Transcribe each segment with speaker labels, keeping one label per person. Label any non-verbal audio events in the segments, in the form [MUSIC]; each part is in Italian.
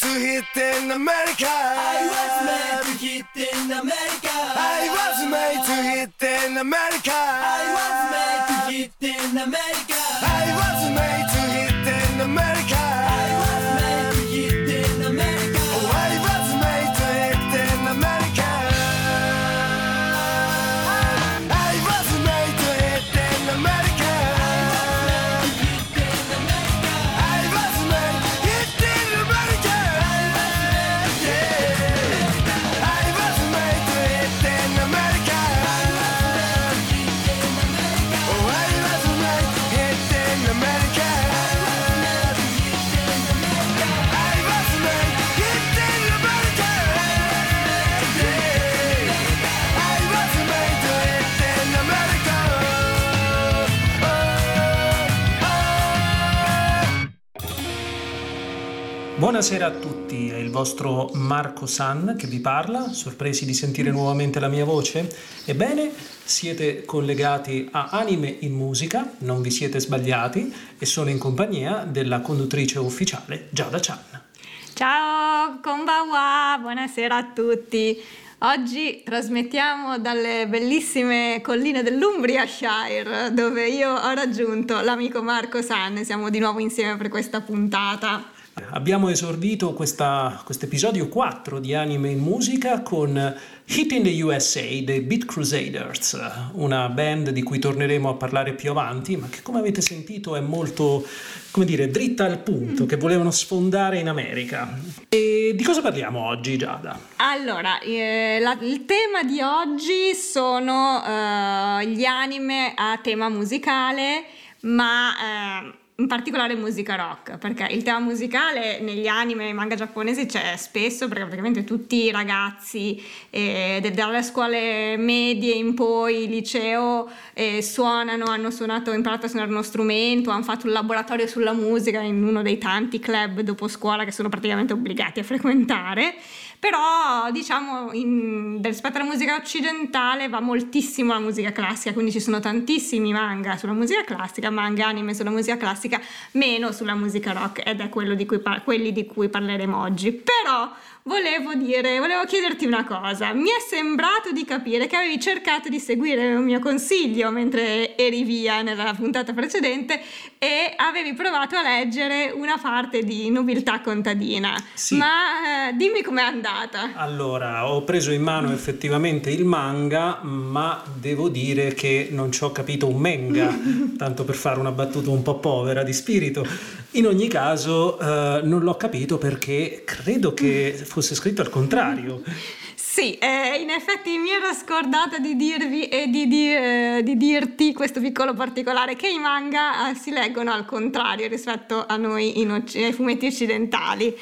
Speaker 1: hit in America. I
Speaker 2: was made to hit in America.
Speaker 1: I was made to hit in America.
Speaker 2: I was made to hit in America.
Speaker 1: I was made to hit in America.
Speaker 3: Buonasera a tutti, è il vostro Marco San che vi parla, sorpresi di sentire nuovamente la mia voce? Ebbene, siete collegati a Anime in Musica, non vi siete sbagliati e sono in compagnia della conduttrice ufficiale Giada Chan.
Speaker 4: Ciao, konbanwa, buonasera a tutti. Oggi trasmettiamo dalle bellissime colline dell'Umbria Shire, dove io ho raggiunto l'amico Marco San. Siamo di nuovo insieme per questa puntata.
Speaker 3: Abbiamo esordito questo episodio 4 di Anime in Musica con Hit in the USA dei Beat Crusaders, una band di cui torneremo a parlare più avanti, ma che come avete sentito è molto, come dire, dritta al punto, che volevano sfondare in America. E di cosa parliamo oggi, Giada?
Speaker 4: Allora, eh, la, il tema di oggi sono eh, gli anime a tema musicale, ma... Eh, in particolare musica rock, perché il tema musicale negli anime e manga giapponesi c'è spesso, perché praticamente tutti i ragazzi eh, dalle scuole medie in poi, liceo, eh, suonano, hanno suonato, imparato a suonare uno strumento, hanno fatto un laboratorio sulla musica in uno dei tanti club dopo scuola che sono praticamente obbligati a frequentare però diciamo in, rispetto alla musica occidentale va moltissimo la musica classica, quindi ci sono tantissimi manga sulla musica classica, manga anime sulla musica classica, meno sulla musica rock ed è di par- quelli di cui parleremo oggi. Però volevo dire, volevo chiederti una cosa. Mi è sembrato di capire che avevi cercato di seguire un mio consiglio mentre eri via nella puntata precedente e avevi provato a leggere una parte di Nobiltà contadina.
Speaker 3: Sì.
Speaker 4: Ma eh, dimmi com'è andata.
Speaker 3: Allora, ho preso in mano effettivamente il manga, ma devo dire che non ci ho capito un menga, [LAUGHS] tanto per fare una battuta un po' povera di spirito. In ogni caso, eh, non l'ho capito perché credo che fosse scritto al contrario.
Speaker 4: Sì, eh, in effetti mi ero scordata di dirvi e di, di, eh, di, dirti questo piccolo particolare che i manga eh, si leggono al contrario rispetto a noi occ- ai fumetti occidentali.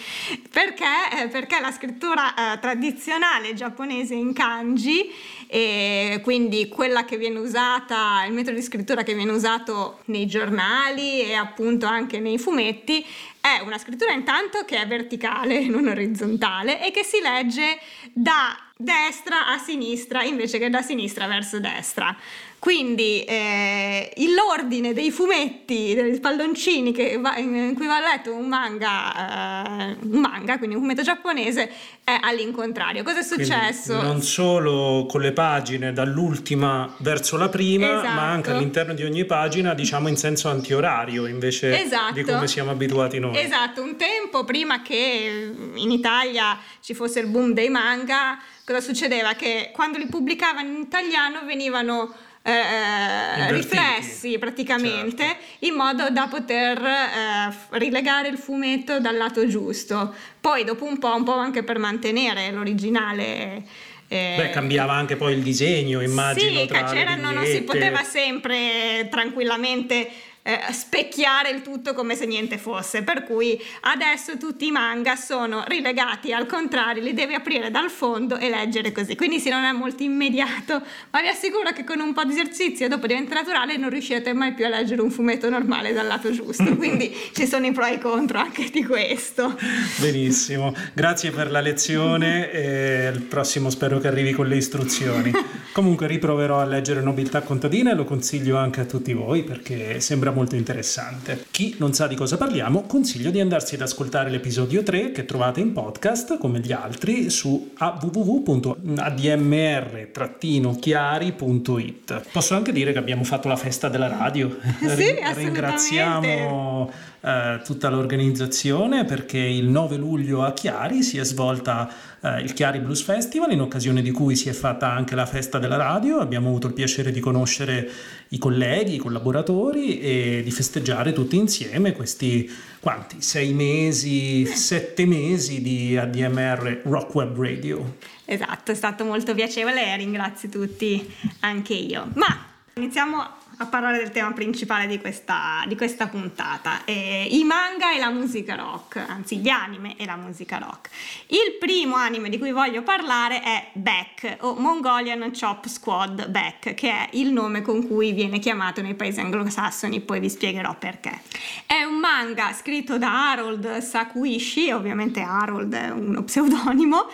Speaker 4: Perché? Eh, perché la scrittura eh, tradizionale giapponese in kanji, e quindi quella che viene usata, il metodo di scrittura che viene usato nei giornali e appunto anche nei fumetti, è una scrittura intanto che è verticale, [LAUGHS] non orizzontale, e che si legge da destra a sinistra invece che da sinistra verso destra. Quindi eh, l'ordine dei fumetti, dei palloncini che va, in cui va letto un manga, eh, un manga, quindi un fumetto giapponese, è all'incontrario. Cosa è successo?
Speaker 3: Quindi non solo con le pagine dall'ultima verso la prima,
Speaker 4: esatto.
Speaker 3: ma anche all'interno di ogni pagina, diciamo in senso antiorario invece
Speaker 4: esatto.
Speaker 3: di come siamo abituati noi.
Speaker 4: Esatto, un tempo prima che in Italia ci fosse il boom dei manga, cosa succedeva? Che quando li pubblicavano in italiano venivano eh, eh riflessi praticamente certo. in modo da poter eh, rilegare il fumetto dal lato giusto. Poi dopo un po', un po' anche per mantenere l'originale.
Speaker 3: Eh, Beh, cambiava anche poi il disegno, immagino.
Speaker 4: Sì, c'erano, non si poteva sempre tranquillamente eh, specchiare il tutto come se niente fosse. Per cui adesso tutti i manga sono rilegati al contrario, li devi aprire dal fondo e leggere così. Quindi sì, non è molto immediato, ma vi assicuro che con un po' di esercizio dopo diventa naturale non riuscirete mai più a leggere un fumetto normale dal lato giusto. [LAUGHS] Quindi ci sono i pro e i contro anche di questo.
Speaker 3: Benissimo, grazie per la lezione e il prossimo spero che arrivi con le istruzioni. [LAUGHS] Comunque riproverò a leggere Nobiltà contadina e lo consiglio anche a tutti voi perché sembra molto molto interessante. Chi non sa di cosa parliamo, consiglio di andarsi ad ascoltare l'episodio 3 che trovate in podcast come gli altri su www.admr-chiari.it. Posso anche dire che abbiamo fatto la festa della radio. [LAUGHS]
Speaker 4: Sì,
Speaker 3: Ringraziamo eh, tutta l'organizzazione perché il 9 luglio a Chiari si è svolta eh, il Chiari Blues Festival in occasione di cui si è fatta anche la festa della radio. Abbiamo avuto il piacere di conoscere i colleghi, i collaboratori e di festeggiare tutti insieme questi quanti? Sei mesi, sette mesi di ADMR Rock Web Radio.
Speaker 4: Esatto, è stato molto piacevole e ringrazio tutti anche io. Ma iniziamo a parlare del tema principale di questa, di questa puntata, eh, i manga e la musica rock, anzi gli anime e la musica rock. Il primo anime di cui voglio parlare è Beck o Mongolian Chop Squad Beck, che è il nome con cui viene chiamato nei paesi anglosassoni, poi vi spiegherò perché. È un manga scritto da Harold Sakuishi, ovviamente Harold è uno pseudonimo,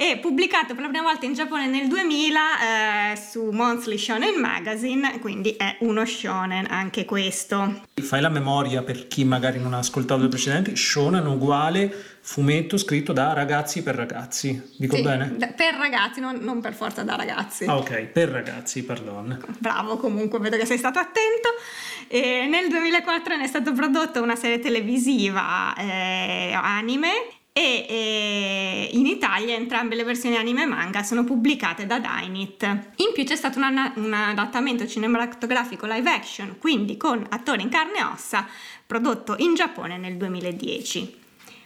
Speaker 4: e pubblicato per la prima volta in Giappone nel 2000 eh, su Monthly Shonen Magazine, quindi è uno shonen anche questo.
Speaker 3: Fai la memoria per chi magari non ha ascoltato le precedenti, shonen uguale fumetto scritto da ragazzi per ragazzi, dico
Speaker 4: Sì,
Speaker 3: bene?
Speaker 4: da- per ragazzi, non, non per forza da ragazzi.
Speaker 3: Ah, ok, per ragazzi, pardon.
Speaker 4: Bravo, comunque vedo che sei stato attento. E nel 2004 ne è stata prodotta una serie televisiva eh, anime e eh, in Italia entrambe le versioni anime e manga sono pubblicate da Dynit. In più c'è stato un, anna- un adattamento cinematografico live action, quindi con attori in carne e ossa, prodotto in Giappone nel 2010.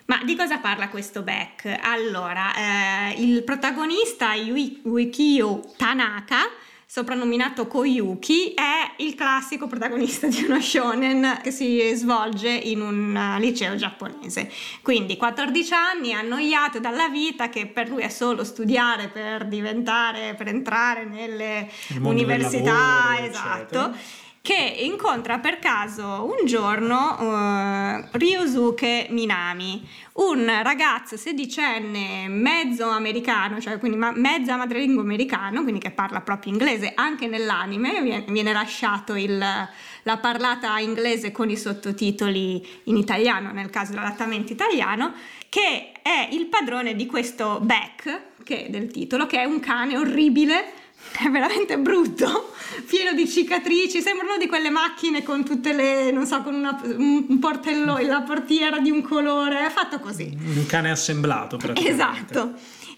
Speaker 4: Ma di cosa parla questo Beck? Allora, eh, il protagonista Yukio Tanaka, soprannominato Koyuki, è il classico protagonista di uno shonen che si svolge in un eh, liceo giapponese. Quindi 14 anni, annoiato dalla vita, che per lui è solo studiare per diventare, per entrare nelle università,
Speaker 3: lavoro,
Speaker 4: esatto
Speaker 3: eccetera.
Speaker 4: Che incontra per caso un giorno eh, Ryosuke Minami, un ragazzo sedicenne mezzo americano, cioè quindi ma- mezza madrelingua americano, quindi che parla proprio inglese anche nell'anime, viene, viene lasciato il- la parlata inglese con i sottotitoli in italiano, nel caso dell'adattamento italiano, che è il padrone di questo Beck, che è del titolo, che è un cane orribile [LAUGHS] è veramente brutto, pieno di cicatrici, sembrano di quelle macchine con tutte le, non so, con una- un portello, la portiera di un colore, è fatto così.
Speaker 3: Un cane assemblato praticamente.
Speaker 4: Esatto.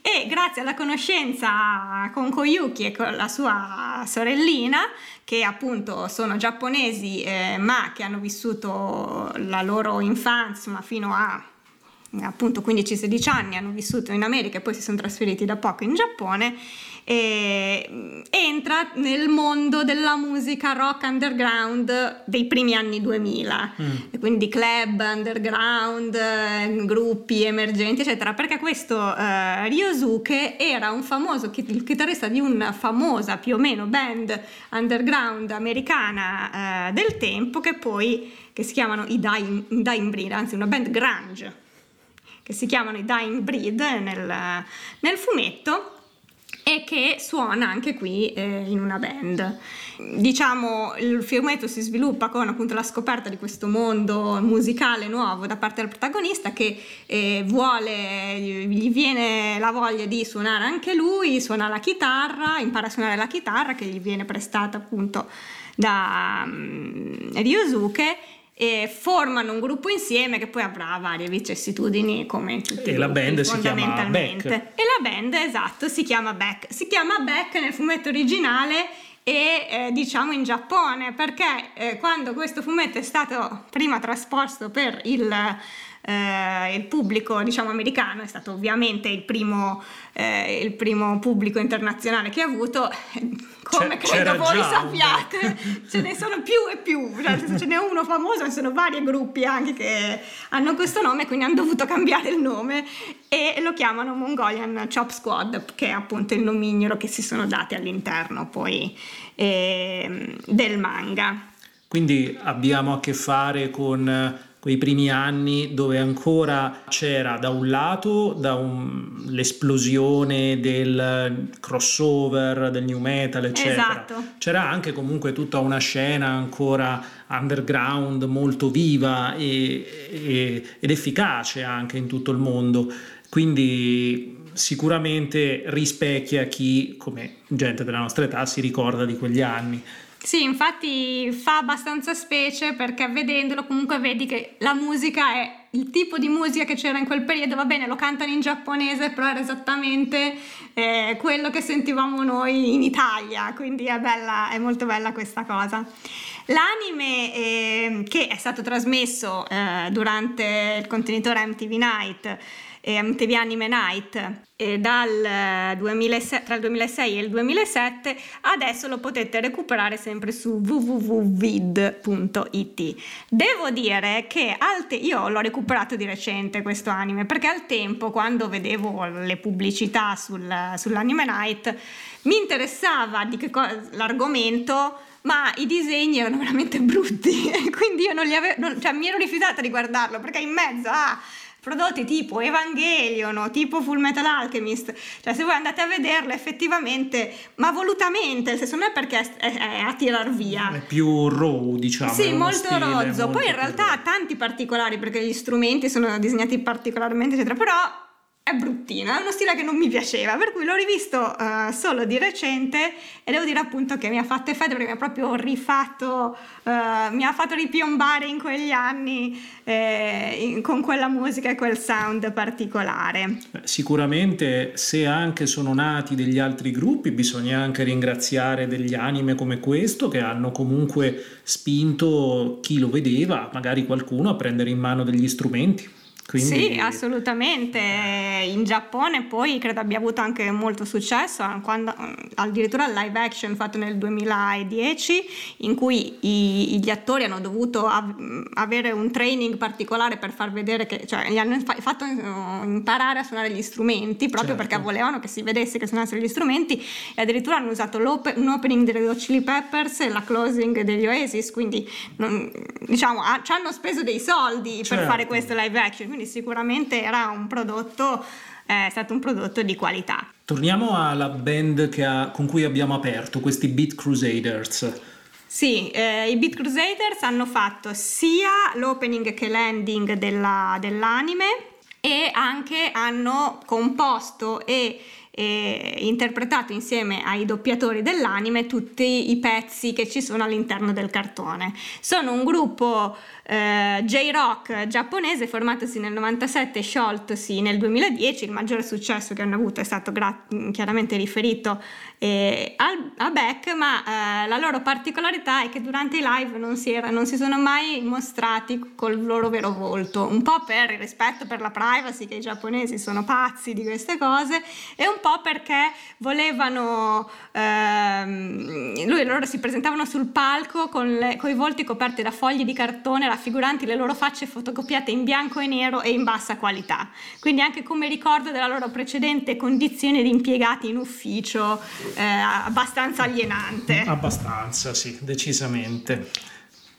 Speaker 4: E grazie alla conoscenza con Koyuki e con la sua sorellina, che appunto sono giapponesi eh, ma che hanno vissuto la loro infanzia fino a appunto 15-16 anni, hanno vissuto in America e poi si sono trasferiti da poco in Giappone, e entra nel mondo della musica rock underground dei primi anni 2000,
Speaker 3: Mm.
Speaker 4: quindi club underground, eh, gruppi emergenti, eccetera, perché questo eh, Ryosuke era un famoso il chitarrista di una famosa più o meno band underground americana eh, del tempo che poi che si chiamano i Dying, Dying Breed, anzi una band grunge che si chiamano i Dying Breed nel, nel fumetto e che suona anche qui eh, in una band. Diciamo, il fumetto si sviluppa con appunto la scoperta di questo mondo musicale nuovo da parte del protagonista che eh, vuole, gli viene la voglia di suonare anche lui, suona la chitarra, impara a suonare la chitarra che gli viene prestata appunto da mm, Ryosuke e formano un gruppo insieme che poi avrà varie vicissitudini come tutti
Speaker 3: E la
Speaker 4: gruppi,
Speaker 3: band si chiama
Speaker 4: fondamentalmente.
Speaker 3: Beck.
Speaker 4: E la band, esatto, si chiama Beck. Si chiama Beck nel fumetto originale e eh, diciamo in Giappone perché eh, quando questo fumetto è stato prima trasposto per il, eh, il pubblico diciamo americano è stato ovviamente il primo, eh, il primo pubblico internazionale che ha avuto. [LAUGHS] Come
Speaker 3: C'è-
Speaker 4: credo voi sappiate ce ne sono più e più cioè, ce n'è uno famoso ci sono vari gruppi anche che hanno questo nome quindi hanno dovuto cambiare il nome e lo chiamano Mongolian Chop Squad che è appunto il nomignolo che si sono dati all'interno poi ehm, del manga.
Speaker 3: Quindi abbiamo a che fare con quei primi anni dove ancora c'era da un lato da un, l'esplosione del crossover, del new metal, eccetera.
Speaker 4: Esatto.
Speaker 3: C'era anche comunque tutta una scena ancora underground molto viva e, e, ed efficace anche in tutto il mondo. Quindi sicuramente rispecchia chi, come gente della nostra età, si ricorda di quegli anni.
Speaker 4: Sì, infatti fa abbastanza specie perché vedendolo comunque vedi che la musica è il tipo di musica che c'era in quel periodo, va bene, lo cantano in giapponese, però era esattamente eh, quello che sentivamo noi in Italia, quindi è, bella, è molto bella questa cosa. L'anime eh, che è stato trasmesso eh, durante il contenitore MTV Night MTV Anime Night eh, dal 2006, tra il 2006 e il 2007, adesso lo potete recuperare sempre su www.vid.it. Devo dire che te- io l'ho recuperato di recente questo anime perché al tempo, quando vedevo le pubblicità sul, sull'Anime Night, mi interessava di che co- l'argomento ma i disegni erano veramente brutti [LAUGHS] quindi io non li avevo, cioè mi ero rifiutata di guardarlo perché in mezzo a prodotti tipo Evangelion tipo Full Metal Alchemist, cioè se voi andate a vederlo effettivamente, ma volutamente, nel senso non è perché è, è, è a tirar via.
Speaker 3: È più raw, diciamo.
Speaker 4: Sì, molto
Speaker 3: stile,
Speaker 4: rozzo.
Speaker 3: molto
Speaker 4: Poi in realtà ha tanti particolari perché gli strumenti sono disegnati particolarmente, eccetera, però è bruttina, è uno stile che non mi piaceva, per cui l'ho rivisto uh, solo di recente e devo dire appunto che mi ha fatto effetto perché mi ha proprio rifatto, uh, mi ha fatto ripiombare in quegli anni eh, in, con quella musica e quel sound particolare.
Speaker 3: Sicuramente se anche sono nati degli altri gruppi bisogna anche ringraziare degli anime come questo che hanno comunque spinto chi lo vedeva, magari qualcuno, a prendere in mano degli strumenti. Quindi...
Speaker 4: Sì, assolutamente. In Giappone poi credo abbia avuto anche molto successo, quando, addirittura il live action fatto nel 2010, in cui i, gli attori hanno dovuto av- avere un training particolare per far vedere che, cioè, gli hanno fa- fatto imparare a suonare gli strumenti proprio
Speaker 3: Certo.
Speaker 4: perché volevano che si vedesse che suonassero gli strumenti e addirittura hanno usato un opening dei Red Hot Chili Peppers e la closing degli Oasis, quindi non- diciamo ci hanno speso dei soldi per
Speaker 3: Certo.
Speaker 4: fare questo live action, quindi sicuramente era un prodotto, è stato un prodotto di qualità.
Speaker 3: Torniamo alla band che ha- con cui abbiamo aperto, questi Beat Crusaders.
Speaker 4: Sì, eh, i Beat Crusaders hanno fatto sia l'opening che l'ending della- dell'anime e anche hanno composto e, e interpretato insieme ai doppiatori dell'anime tutti i pezzi che ci sono all'interno del cartone. Sono un gruppo eh, J-rock giapponese formatosi nel 97 e scioltosi nel 2010. Il maggiore successo che hanno avuto è stato gra- chiaramente riferito eh, al- a Beck, ma eh, la loro particolarità è che durante i live non si, era- non si sono mai mostrati col loro vero volto, un po' per il rispetto per la privacy, che i giapponesi sono pazzi di queste cose, e un po' perché volevano, ehm, lui, loro si presentavano sul palco con, le- con i volti coperti da fogli di cartone raffiguranti le loro facce fotocopiate in bianco e nero e in bassa qualità. Quindi anche come ricordo della loro precedente condizione di impiegati in ufficio eh, abbastanza alienante.
Speaker 3: Abbastanza, sì, decisamente.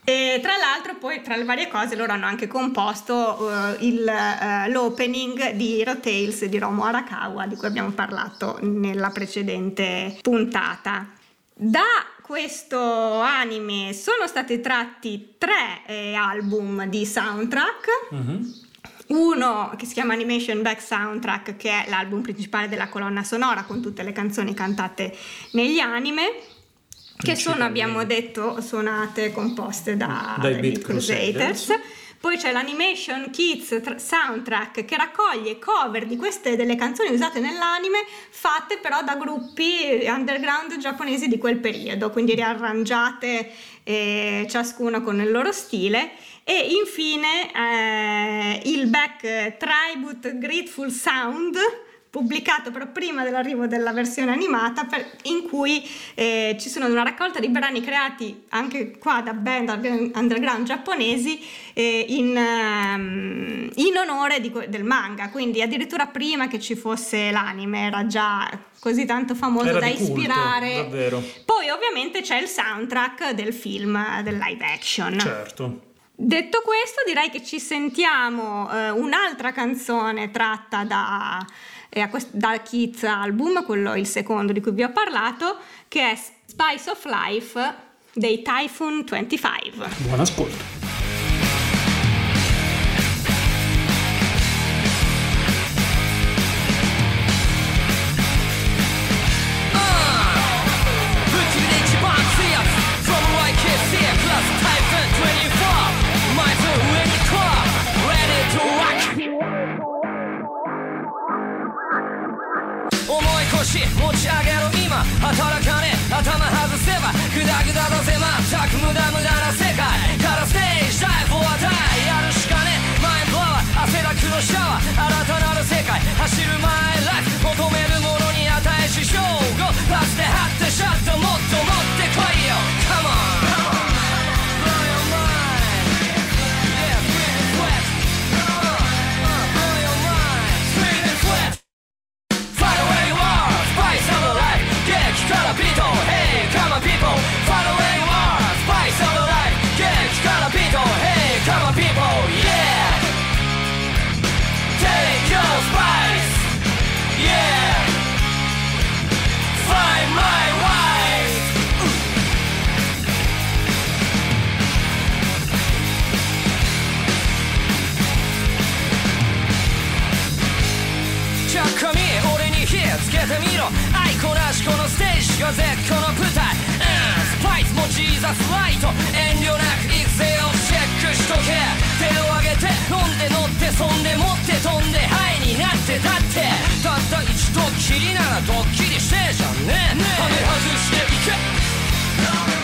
Speaker 4: E tra l'altro poi tra le varie cose loro hanno anche composto eh, il, eh, l'opening di Hero Tales di Romo Arakawa di cui abbiamo parlato nella precedente puntata. Da questo anime sono stati tratti tre eh, album di soundtrack
Speaker 3: Mhm.
Speaker 4: uno che si chiama Animation Back Soundtrack, che è l'album principale della colonna sonora con tutte le canzoni cantate negli anime, che sono, abbiamo detto, suonate composte da,
Speaker 3: Dai
Speaker 4: dai
Speaker 3: Beat
Speaker 4: Crusaders.
Speaker 3: Crusaders.
Speaker 4: Poi c'è l'Animation Kids tra- Soundtrack che raccoglie cover di queste delle canzoni usate nell'anime, fatte però da gruppi underground giapponesi di quel periodo, quindi riarrangiate eh, ciascuno con il loro stile. E infine eh, il back Tribute Grateful Sound pubblicato però prima dell'arrivo della versione animata per, in cui eh, ci sono una raccolta di brani creati anche qua da band underground giapponesi eh, in, um, in, onore di, del manga, quindi addirittura prima che ci fosse l'anime era già così tanto famoso
Speaker 3: era
Speaker 4: da ispirare.
Speaker 3: Culto,
Speaker 4: Poi ovviamente c'è il soundtrack del film, del live action.
Speaker 3: Certo.
Speaker 4: Detto questo, direi che ci sentiamo eh, un'altra canzone tratta da, eh, quest- dal Kids album, quello il secondo di cui vi ho parlato, che è Spice of Life dei Typhoon 25.
Speaker 5: Buon ascolto. 持ち上げろ今。働かね頭外せば。グダグダだぜ。全く無駄無駄。しゃみ俺に火つけてみろ。愛こなしこのステージが絶好の舞台、うん、スパイスもジーザスライト。遠慮なく育成をチェックしとけ。手を挙げて飲んで乗ってそんで持って飛んでハイになってだって。たった一度きりならドッキリしてじゃね。え、ね、はめ外していけ。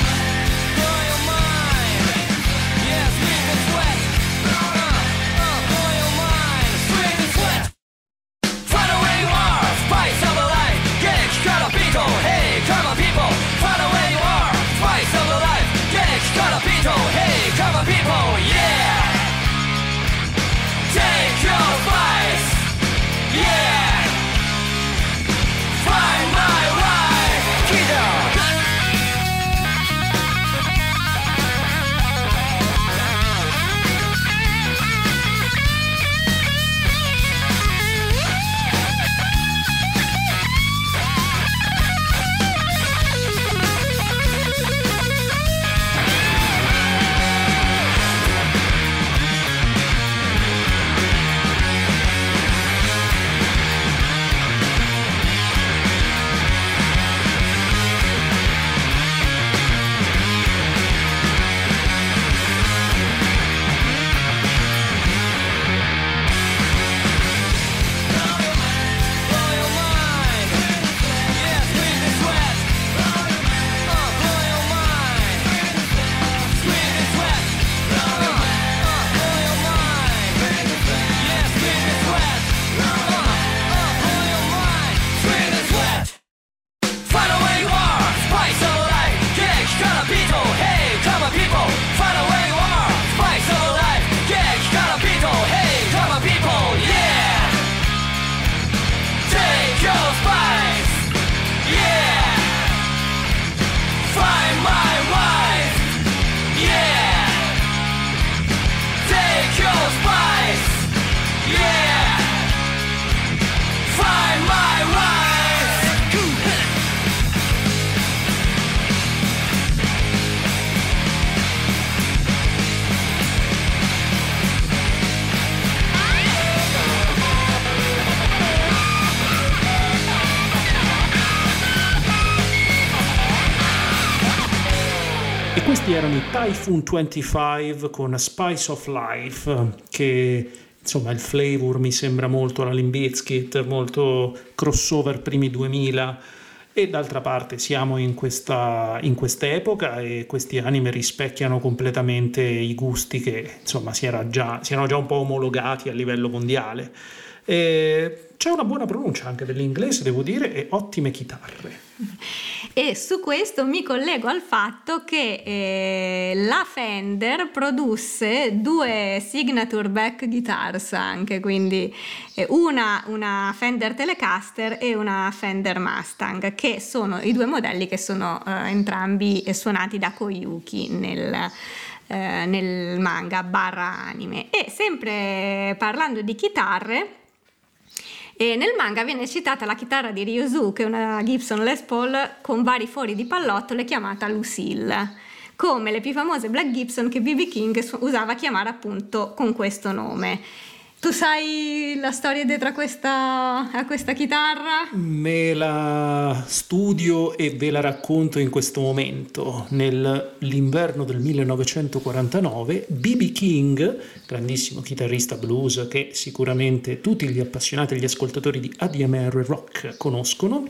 Speaker 3: anni
Speaker 5: Typhoon 25 con Spice of Life che insomma il flavor mi sembra molto la Limbizkit, molto crossover primi 2000 e d'altra parte siamo in questa in quest'epoca e questi anime rispecchiano completamente i gusti che insomma si, era già, si erano già un po' omologati a livello mondiale. E c'è una buona pronuncia anche dell'inglese, devo dire, e ottime chitarre.
Speaker 4: E su questo mi collego al fatto che eh, la Fender produsse due signature back guitars anche, quindi eh, una, una, Fender Telecaster e una Fender Mustang, che sono i due modelli che sono eh, entrambi suonati da Koyuki nel eh, nel manga barra anime e sempre parlando di chitarre e nel manga viene citata la chitarra di Ryosuke, una Gibson Les Paul con vari fori di pallottole chiamata Lucille, come le più famose Black Gibson che B.B. King usava chiamare appunto con questo nome. Tu sai la storia dietro a questa, a questa chitarra?
Speaker 3: Me la studio e ve la racconto in questo momento. Nell'inverno del 1949, B.B. King, grandissimo chitarrista blues che sicuramente tutti gli appassionati e gli ascoltatori di ADMR Rock conoscono,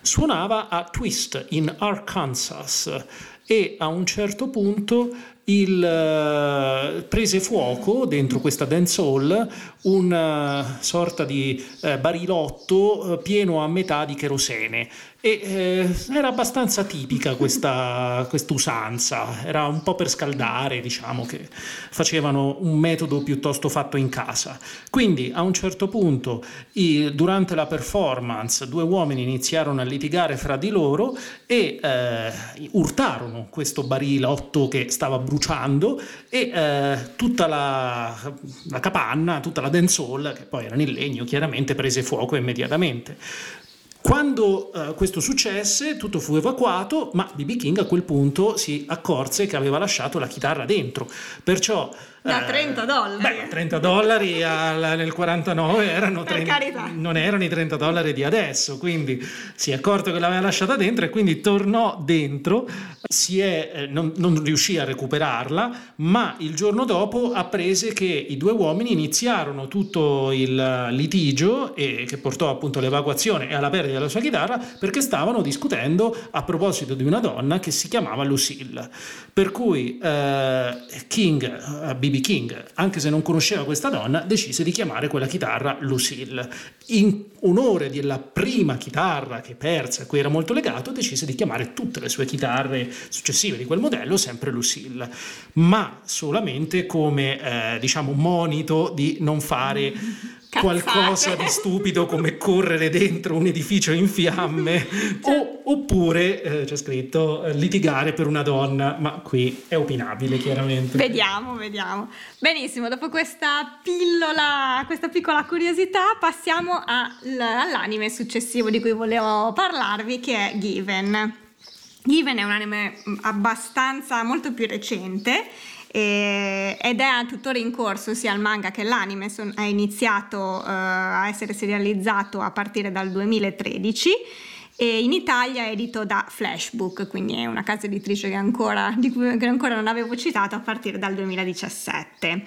Speaker 3: suonava a Twist in Arkansas e a un certo punto il, uh, prese fuoco dentro questa dance hall una sorta di uh, barilotto eh, pieno a metà di kerosene e eh, era abbastanza tipica questa usanza, era un po' per scaldare, diciamo che facevano un metodo piuttosto fatto in casa. Quindi a un certo punto, i, durante la performance, due uomini iniziarono a litigare fra di loro e eh, urtarono questo barilotto che stava bruciando e eh, tutta la, la capanna, tutta la dance hall, che poi erano in legno, chiaramente prese fuoco immediatamente. Quando uh, questo successe, tutto fu evacuato, ma BB King a quel punto si accorse che aveva lasciato la chitarra dentro. Perciò
Speaker 4: da 30 eh, dollari.
Speaker 3: Beh, 30 dollari al, nel 49 erano 30, non erano i 30 dollari di adesso, quindi si è accorto che l'aveva lasciata dentro e quindi tornò dentro, è, eh, non, non, riuscì a recuperarla, ma il giorno dopo apprese che i due uomini iniziarono tutto il litigio e che portò appunto all'evacuazione e alla perdita della sua chitarra perché stavano discutendo a proposito di una donna che si chiamava Lucille. Per cui eh, King, BB B. King, anche se non conosceva questa donna, decise di chiamare quella chitarra Lucille. In onore della prima chitarra che perse, a cui era molto legato, decise di chiamare tutte le sue chitarre successive di quel modello sempre Lucille, ma solamente come eh, diciamo monito di non fare qualcosa di stupido come correre dentro un edificio in fiamme o, oppure eh, c'è scritto eh, litigare per una donna, ma qui è opinabile chiaramente.
Speaker 4: Vediamo, vediamo. Benissimo, dopo questa pillola, questa piccola curiosità, passiamo all'anime successivo di cui volevo parlarvi che è Given. Given è un anime abbastanza molto più recente e, ed è tuttora in corso sia il manga che l'anime, son, è iniziato uh, a essere serializzato a partire dal 2013 e in Italia è edito da Flashbook, quindi è una casa editrice che ancora, cui che ancora non avevo citato a partire dal 2017.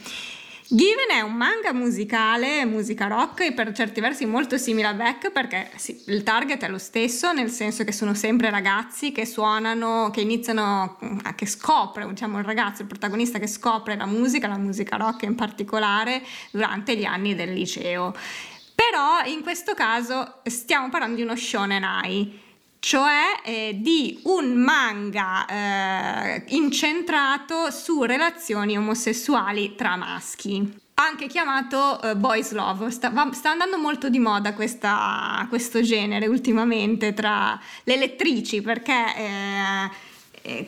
Speaker 4: Given è un manga musicale, musica rock e per certi versi molto simile a Beck perché sì, il target è lo stesso, nel senso che sono sempre ragazzi che suonano, che iniziano, che scopre, diciamo il ragazzo, il protagonista che scopre la musica, la musica rock in particolare, durante gli anni del liceo. Però in questo caso stiamo parlando di uno shonen ai cioè eh, di un manga eh, incentrato su relazioni omosessuali tra maschi anche chiamato uh, Boys Love. Sta, va, sta, andando molto di moda questa, questo genere ultimamente tra le lettrici perché eh,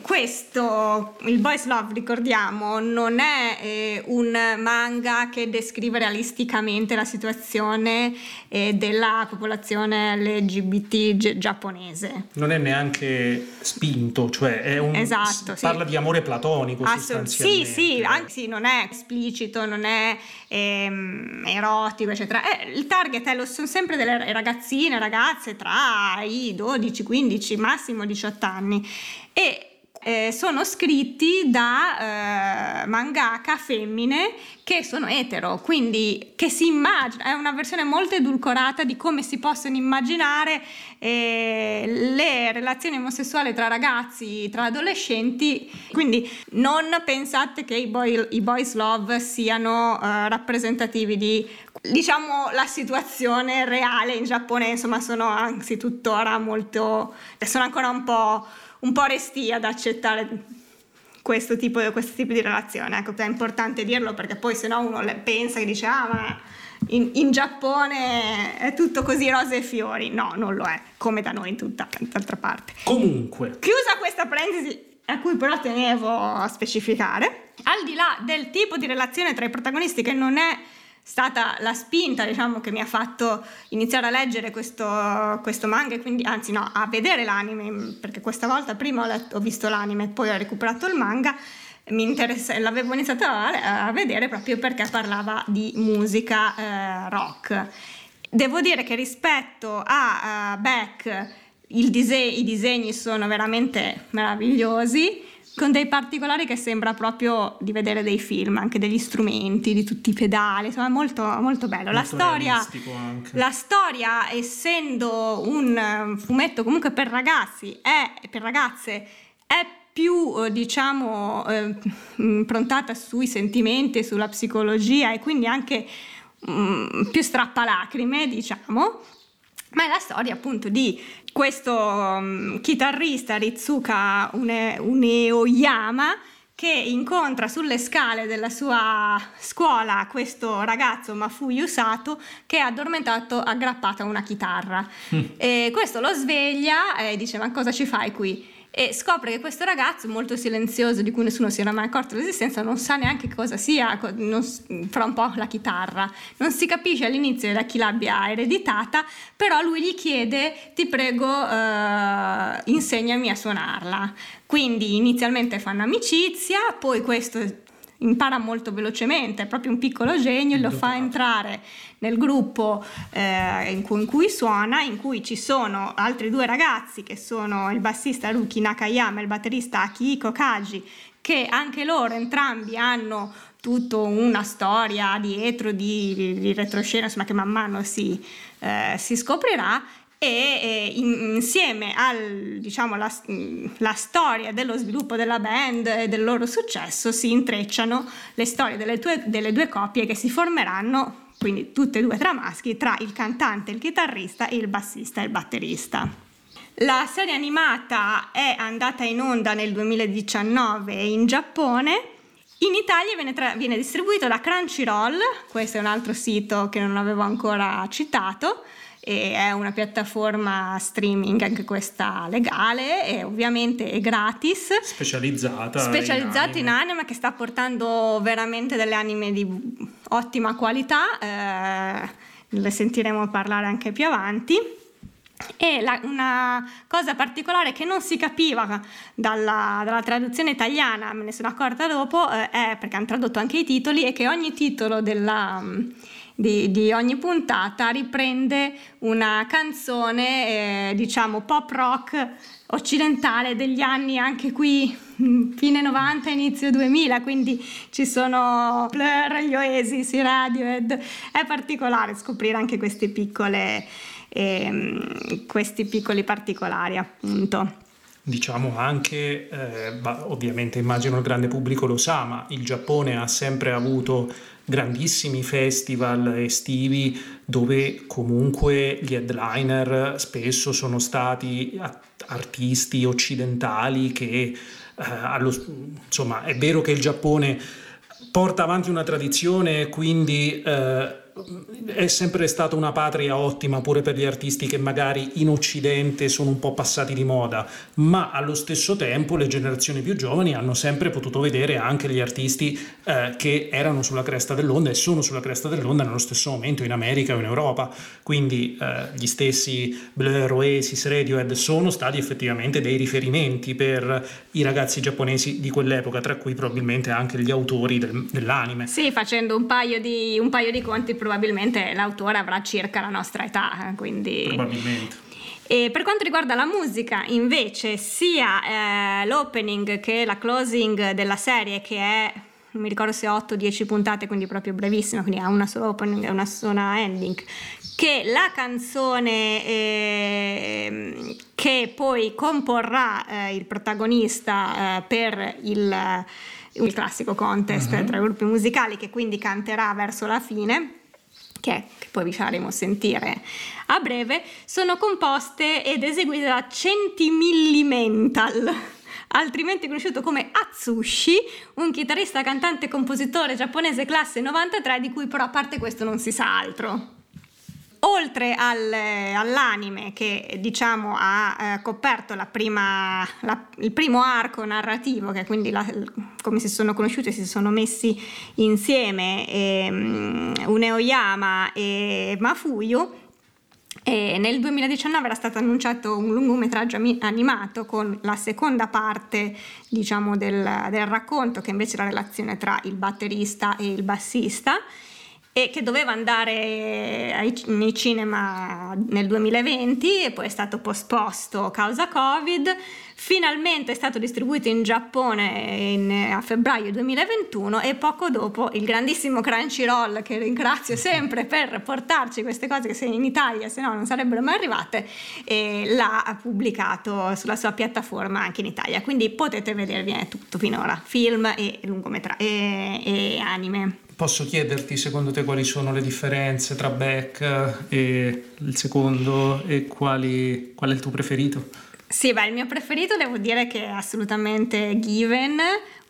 Speaker 4: questo, il Boys Love, ricordiamo, non è eh, un manga che descrive realisticamente la situazione eh, della popolazione LGBT gi- giapponese.
Speaker 3: Non è neanche spinto, cioè è un,
Speaker 4: esatto,
Speaker 3: parla
Speaker 4: sì.
Speaker 3: di amore platonico Assolut-
Speaker 4: Sì, sì, sì, non è esplicito, non è ehm, erotico, eccetera. Eh, il target è, lo, sono sempre delle ragazzine, ragazze tra i 12, 15, massimo 18 anni e eh, sono scritti da eh, mangaka femmine che sono etero, quindi che si immagina, è una versione molto edulcorata di come si possono immaginare eh, le relazioni omosessuali tra ragazzi, tra adolescenti, quindi non pensate che i, boy, i boys love siano uh, rappresentativi di diciamo la situazione reale in Giappone. Insomma sono anzi tuttora molto sono ancora un po', un po restia ad accettare questo tipo, questo tipo di relazione ecco è importante dirlo perché poi se no uno pensa e dice ah ma in, in, Giappone è tutto così rose e fiori. No non lo è come da noi in tutta d'altra parte.
Speaker 3: Comunque.
Speaker 4: Chiusa questa parentesi a cui però tenevo a specificare al di là del tipo di relazione tra i protagonisti che non è stata la spinta diciamo, che mi ha fatto iniziare a leggere questo, questo manga, quindi, anzi no, a vedere l'anime, perché questa volta prima ho, letto, ho visto l'anime e poi ho recuperato il manga, l'avevo iniziato a, a, vedere proprio perché parlava di musica eh, rock. Devo dire che rispetto a, a Beck dise- i disegni sono veramente meravigliosi con dei particolari che sembra proprio di vedere dei film, anche degli strumenti, di tutti i pedali, insomma molto, molto bello. Molto la, storia, la storia, essendo un eh, fumetto comunque per ragazzi e per ragazze, è più eh, diciamo eh, improntata sui sentimenti e sulla psicologia e quindi anche mm, più strappalacrime diciamo ma è la storia appunto di questo um, chitarrista Ritsuka Une, Uneoyama che incontra sulle scale della sua scuola questo ragazzo Mafuyu Sato che è addormentato aggrappato a una chitarra. Mm. E questo lo sveglia e dice ma cosa ci fai qui? E scopre che questo ragazzo molto silenzioso di cui nessuno si era mai accorto dell'esistenza non sa neanche cosa sia non, fra un po' la chitarra. Non si capisce all'inizio da chi l'abbia ereditata però lui gli chiede ti prego eh, insegnami a suonarla quindi inizialmente fanno amicizia poi questo impara molto velocemente, è proprio un piccolo genio, lo fa entrare nel gruppo eh, in, cui, in, cui, suona, in cui ci sono altri due ragazzi che sono il bassista Ruki Nakayama e il batterista Akihiko Kaji, che anche loro entrambi hanno tutta una storia dietro di, di, di retroscena, insomma che man mano si, eh, si scoprirà e in, insieme al, diciamo, storia dello sviluppo della band e del loro successo si intrecciano le storie delle, tue, delle due coppie che si formeranno, quindi tutte e due tra maschi, tra il cantante, il chitarrista e il bassista e il batterista. La serie animata è andata in onda nel 2019 in Giappone. In Italia viene, tra- viene distribuito da Crunchyroll, questo è un altro sito che non avevo ancora citato, e è una piattaforma streaming anche questa legale e ovviamente è gratis.
Speaker 3: Specializzata
Speaker 4: specializzata in anime, in anime che sta portando veramente delle anime di ottima qualità eh, le sentiremo parlare anche più avanti. E la, una cosa particolare che non si capiva dalla, dalla, traduzione italiana, me ne sono accorta dopo, eh, è perché hanno tradotto anche i titoli, è che ogni titolo della, di, di, ogni puntata riprende una canzone, eh, diciamo pop rock occidentale degli anni anche qui mm, fine 90 inizio 2000 quindi ci sono Blur, gli Oasis, i Radiohead. È particolare scoprire anche queste piccole ehm, questi piccoli particolari appunto.
Speaker 3: Diciamo anche, eh, ovviamente immagino il grande pubblico lo sa, ma il Giappone ha sempre avuto grandissimi festival estivi dove comunque gli headliner spesso sono stati artisti occidentali che eh, allo, insomma è vero che il Giappone porta avanti una tradizione quindi eh, è sempre stata una patria ottima pure per gli artisti che magari in Occidente sono un po' passati di moda, ma allo stesso tempo le generazioni più giovani hanno sempre potuto vedere anche gli artisti eh, che erano sulla cresta dell'onda e sono sulla cresta dell'onda nello stesso momento in America o in Europa. Quindi eh, gli stessi Blur, Oasis, Radiohead sono stati effettivamente dei riferimenti per i ragazzi giapponesi di quell'epoca, tra cui probabilmente anche gli autori del, dell'anime.
Speaker 4: Sì, facendo un paio di, un paio di conti probabilmente l'autore avrà circa la nostra età, eh, quindi...
Speaker 3: Probabilmente.
Speaker 4: E per quanto riguarda la musica, invece, sia eh, l'opening che la closing della serie, che è non mi ricordo se 8-10 puntate, quindi proprio brevissima, quindi ha una sola opening e una sola ending, che la canzone eh, che poi comporrà eh, il protagonista eh, per il, il, classico contest uh-huh. tra i gruppi musicali, che quindi canterà verso la fine che, che poi vi faremo sentire a breve, sono composte ed eseguite da Centimillimental altrimenti conosciuto come Atsushi, un chitarrista, cantante e compositore giapponese classe 93, di cui però a parte questo non si sa altro. Oltre al, all'anime che diciamo ha eh, coperto la prima, la, il primo arco narrativo, che quindi la, come si sono conosciuti e si sono messi insieme ehm, Uneoyama e Mafuyu, e nel 2019 era stato annunciato un lungometraggio animato con la seconda parte diciamo, del, del racconto che invece è la relazione tra il batterista e il bassista e che doveva andare ai, nei cinema nel 2020 e poi è stato posposto causa Covid. Finalmente è stato distribuito in Giappone in, a febbraio 2021 e poco dopo il grandissimo Crunchyroll, che ringrazio sempre per portarci queste cose che se in Italia se no non sarebbero mai arrivate, l'ha pubblicato sulla sua piattaforma anche in Italia. Quindi potete vedervi tutto finora, film e lungometraggio e, e anime.
Speaker 3: Posso chiederti secondo te quali sono le differenze tra Beck e il secondo e quali, qual è il tuo preferito?
Speaker 4: Sì, beh, il mio preferito devo dire che è assolutamente Given,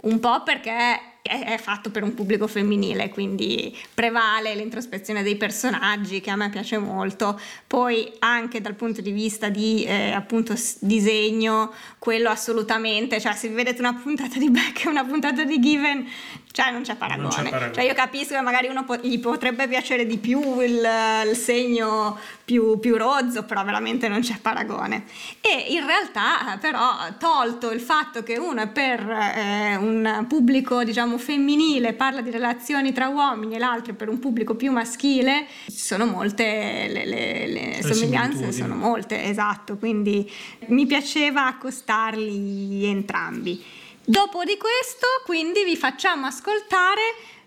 Speaker 4: un po' perché è, fatto per un pubblico femminile, quindi prevale l'introspezione dei personaggi che a me piace molto. Poi anche dal punto di vista di eh, appunto disegno, quello assolutamente, cioè se vedete una puntata di Beck e una puntata di Given, cioè non c'è paragone. Non c'è paragone. Cioè io capisco che magari uno po- gli potrebbe piacere di più il, il segno più, più, rozzo, però veramente non c'è paragone. E in realtà però tolto il fatto che uno è per eh, un pubblico diciamo femminile, parla di relazioni tra uomini e l'altro per un pubblico più maschile, ci sono molte, le, le, le somiglianze sono molte, esatto, quindi mi piaceva accostarli entrambi. Dopo di questo, quindi, vi facciamo ascoltare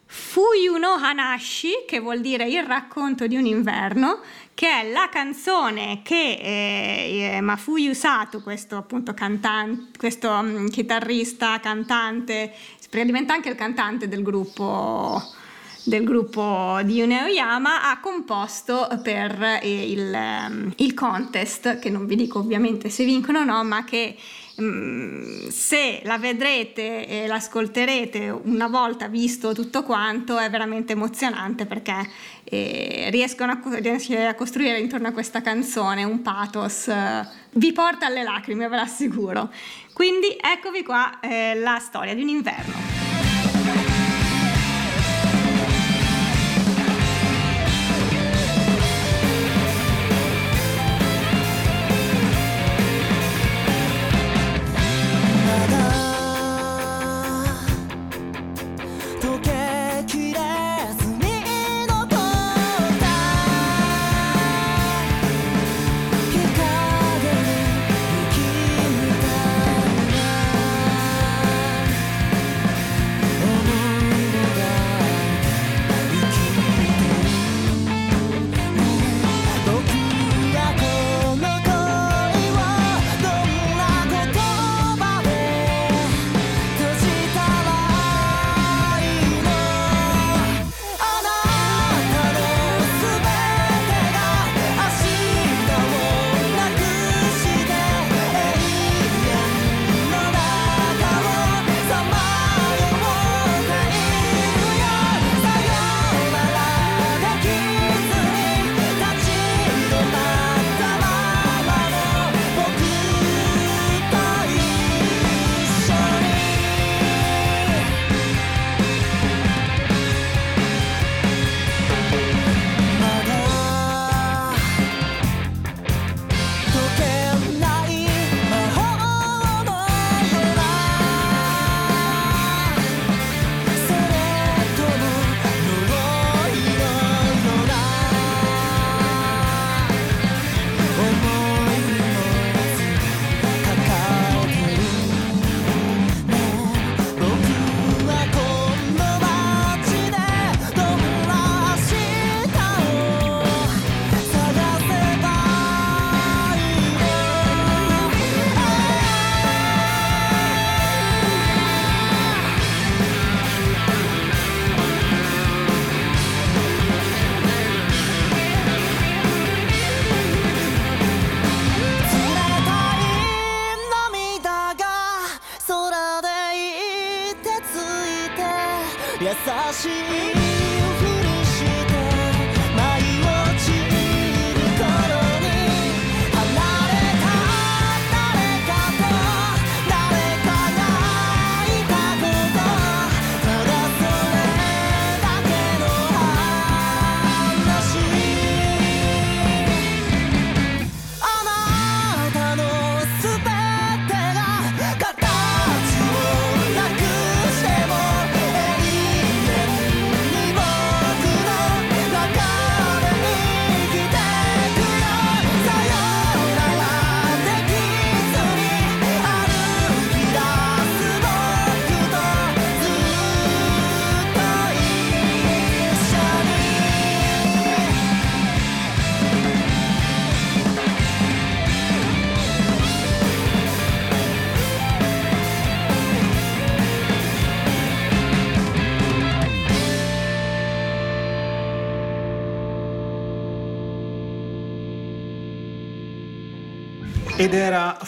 Speaker 4: Fuyu no Hanashi, che vuol dire il racconto di un inverno, che è la canzone che eh, Mafuyu Sato, questo appunto cantante, questo um, chitarrista, cantante, perché diventa anche il cantante del gruppo del gruppo di Uneoyama ha composto per eh, il, um, il contest, che non vi dico ovviamente se vincono o no, ma che Mm, se la vedrete e l'ascolterete una volta visto tutto quanto è veramente emozionante perché eh, riescono a, a, costruire intorno a questa canzone un pathos eh, vi porta alle lacrime ve l'assicuro quindi eccovi qua eh, la storia di un inverno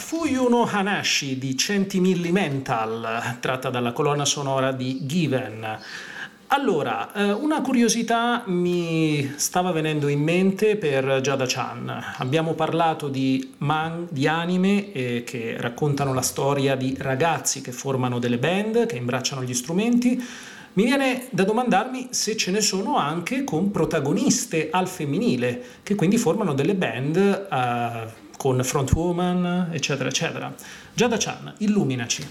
Speaker 3: era Fuyu no Hanashi di Centimilli Mental, tratta dalla colonna sonora di Given. Allora, eh, una curiosità mi stava venendo in mente per Giada Chan. Abbiamo parlato di, man- di anime eh, che raccontano la storia di ragazzi che formano delle band, che imbracciano gli strumenti. Mi viene da domandarmi se ce ne sono anche con protagoniste al femminile, che quindi formano delle band eh, con frontwoman, eccetera, eccetera. Giada Chan, illuminaci.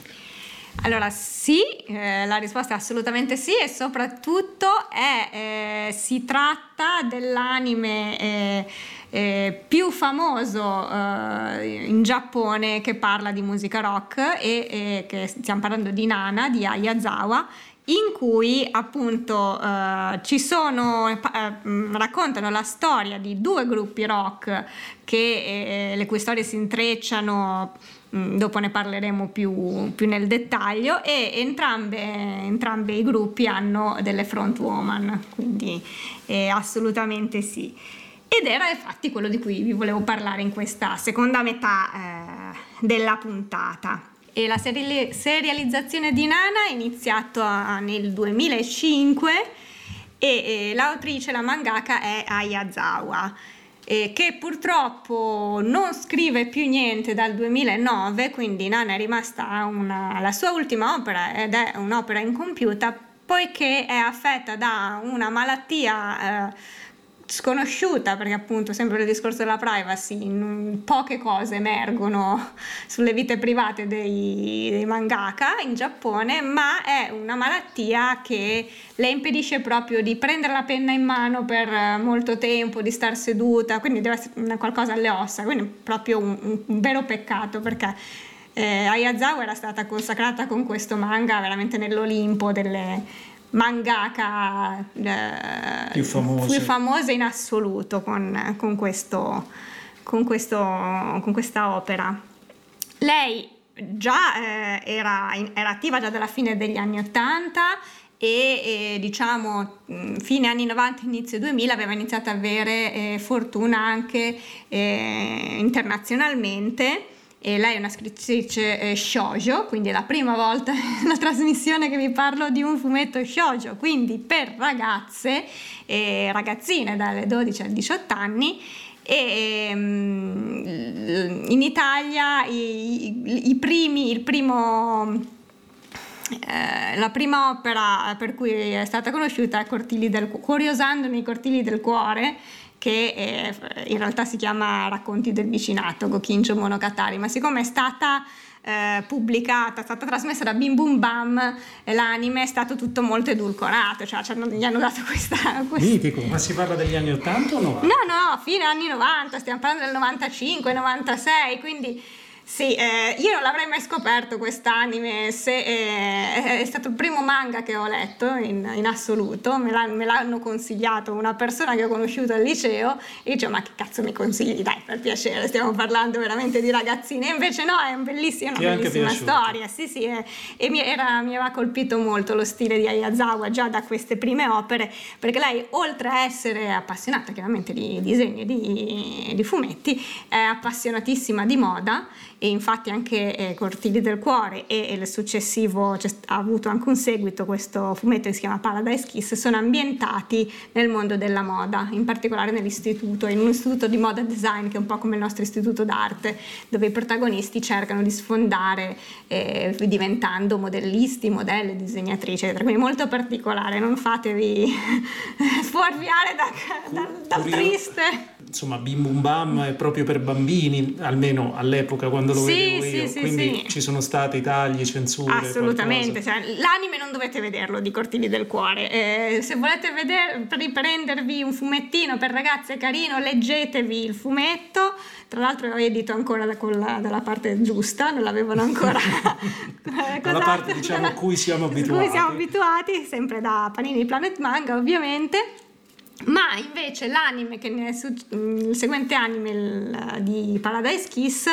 Speaker 4: Allora sì, eh, la risposta è assolutamente sì e soprattutto è, eh, si tratta dell'anime eh, eh, più famoso eh, in Giappone che parla di musica rock e, e che stiamo parlando di Nana di Ayazawa in cui appunto eh, ci sono, eh, raccontano la storia di due gruppi rock che, eh, le cui storie si intrecciano dopo ne parleremo più, più nel dettaglio e entrambe, entrambi i gruppi hanno delle front woman quindi eh, assolutamente sì. Ed era infatti quello di cui vi volevo parlare in questa seconda metà eh, della puntata e la seri- serializzazione di Nana è iniziata nel 2005 e, e l'autrice, la mangaka è Ayazawa eh, che purtroppo non scrive più niente dal 2009, quindi Nana è rimasta una, la sua ultima opera ed è un'opera incompiuta poiché è affetta da una malattia eh, sconosciuta perché appunto sempre il discorso della privacy poche cose emergono [LAUGHS] sulle vite private dei, dei, mangaka in Giappone ma è una malattia che le impedisce proprio di prendere la penna in mano per molto tempo di star seduta quindi deve essere qualcosa alle ossa quindi proprio un, un vero peccato perché eh, Ayazawa era stata consacrata con questo manga veramente nell'Olimpo delle mangaka eh,
Speaker 3: più,
Speaker 4: più famose in assoluto con, con, questo, con, questo, con questa opera. Lei già eh, era, era, attiva già dalla fine degli anni Ottanta e, e diciamo fine anni 90 inizio 2000 aveva iniziato ad avere eh, fortuna anche eh, internazionalmente e lei è una scrittrice eh, shoujo, quindi è la prima volta [LAUGHS] nella trasmissione che vi parlo di un fumetto shoujo, quindi per ragazze e ragazzine dalle 12 ai 18 anni e um, in Italia i, i primi, il primo eh, la prima opera per cui è stata conosciuta è Cortili del, Curiosando nei cortili del cuore che eh, in realtà si chiama Racconti del vicinato, Gokinjo Monogatari, ma siccome è stata eh, pubblicata, è stata trasmessa da Bim Bum Bam, l'anime è stato tutto molto edulcorato, cioè gli hanno dato questa, [LAUGHS] questa...
Speaker 3: Mitico, ma si parla degli anni 80 o 90?
Speaker 4: No, no, fine anni 90, stiamo parlando del 95, 96, quindi... Sì, eh, io non l'avrei mai scoperto quest'anime, se, eh, è stato il primo manga che ho letto in, in assoluto, me, l'hanno, me l'hanno consigliato una persona che ho conosciuto al liceo e dicevo ma che cazzo mi consigli? Dai, per piacere, stiamo parlando veramente di ragazzine, invece no, è un bellissimo, una bellissima storia, sì sì, e, e mi, era, mi aveva colpito molto lo stile di Ayazawa già da queste prime opere, perché lei oltre a essere appassionata chiaramente di disegni e di, di fumetti, è appassionatissima di moda e infatti anche eh, Cortili del Cuore e, e il successivo c'è- ha avuto anche un seguito questo fumetto che si chiama Paradise Kiss sono ambientati nel mondo della moda in particolare nell'istituto in un istituto di moda design che è un po' come il nostro istituto d'arte dove i protagonisti cercano di sfondare eh, diventando modellisti, modelle, disegnatrici eccetera. quindi molto particolare non fatevi [LAUGHS] fuorviare da, da- dal triste
Speaker 3: Insomma, Bim Bum Bam è proprio per bambini, almeno all'epoca quando lo
Speaker 4: Sì,
Speaker 3: vedevo
Speaker 4: sì,
Speaker 3: io.
Speaker 4: sì,
Speaker 3: Quindi ci sono stati tagli, censure.
Speaker 4: Assolutamente, cioè, l'anime non dovete vederlo di Cortili del Cuore. Eh, se volete vedere, per riprendervi un fumettino per ragazze carino, leggetevi il fumetto. Tra l'altro è edito ancora da- con la- dalla parte giusta, non l'avevano ancora. [LAUGHS] eh,
Speaker 3: Dalla parte, diciamo, a cui siamo
Speaker 4: a
Speaker 3: abituati.
Speaker 4: cui siamo abituati, sempre da Panini Planet Manga, ovviamente. Ma invece l'anime che ne su- il seguente anime di Paradise Kiss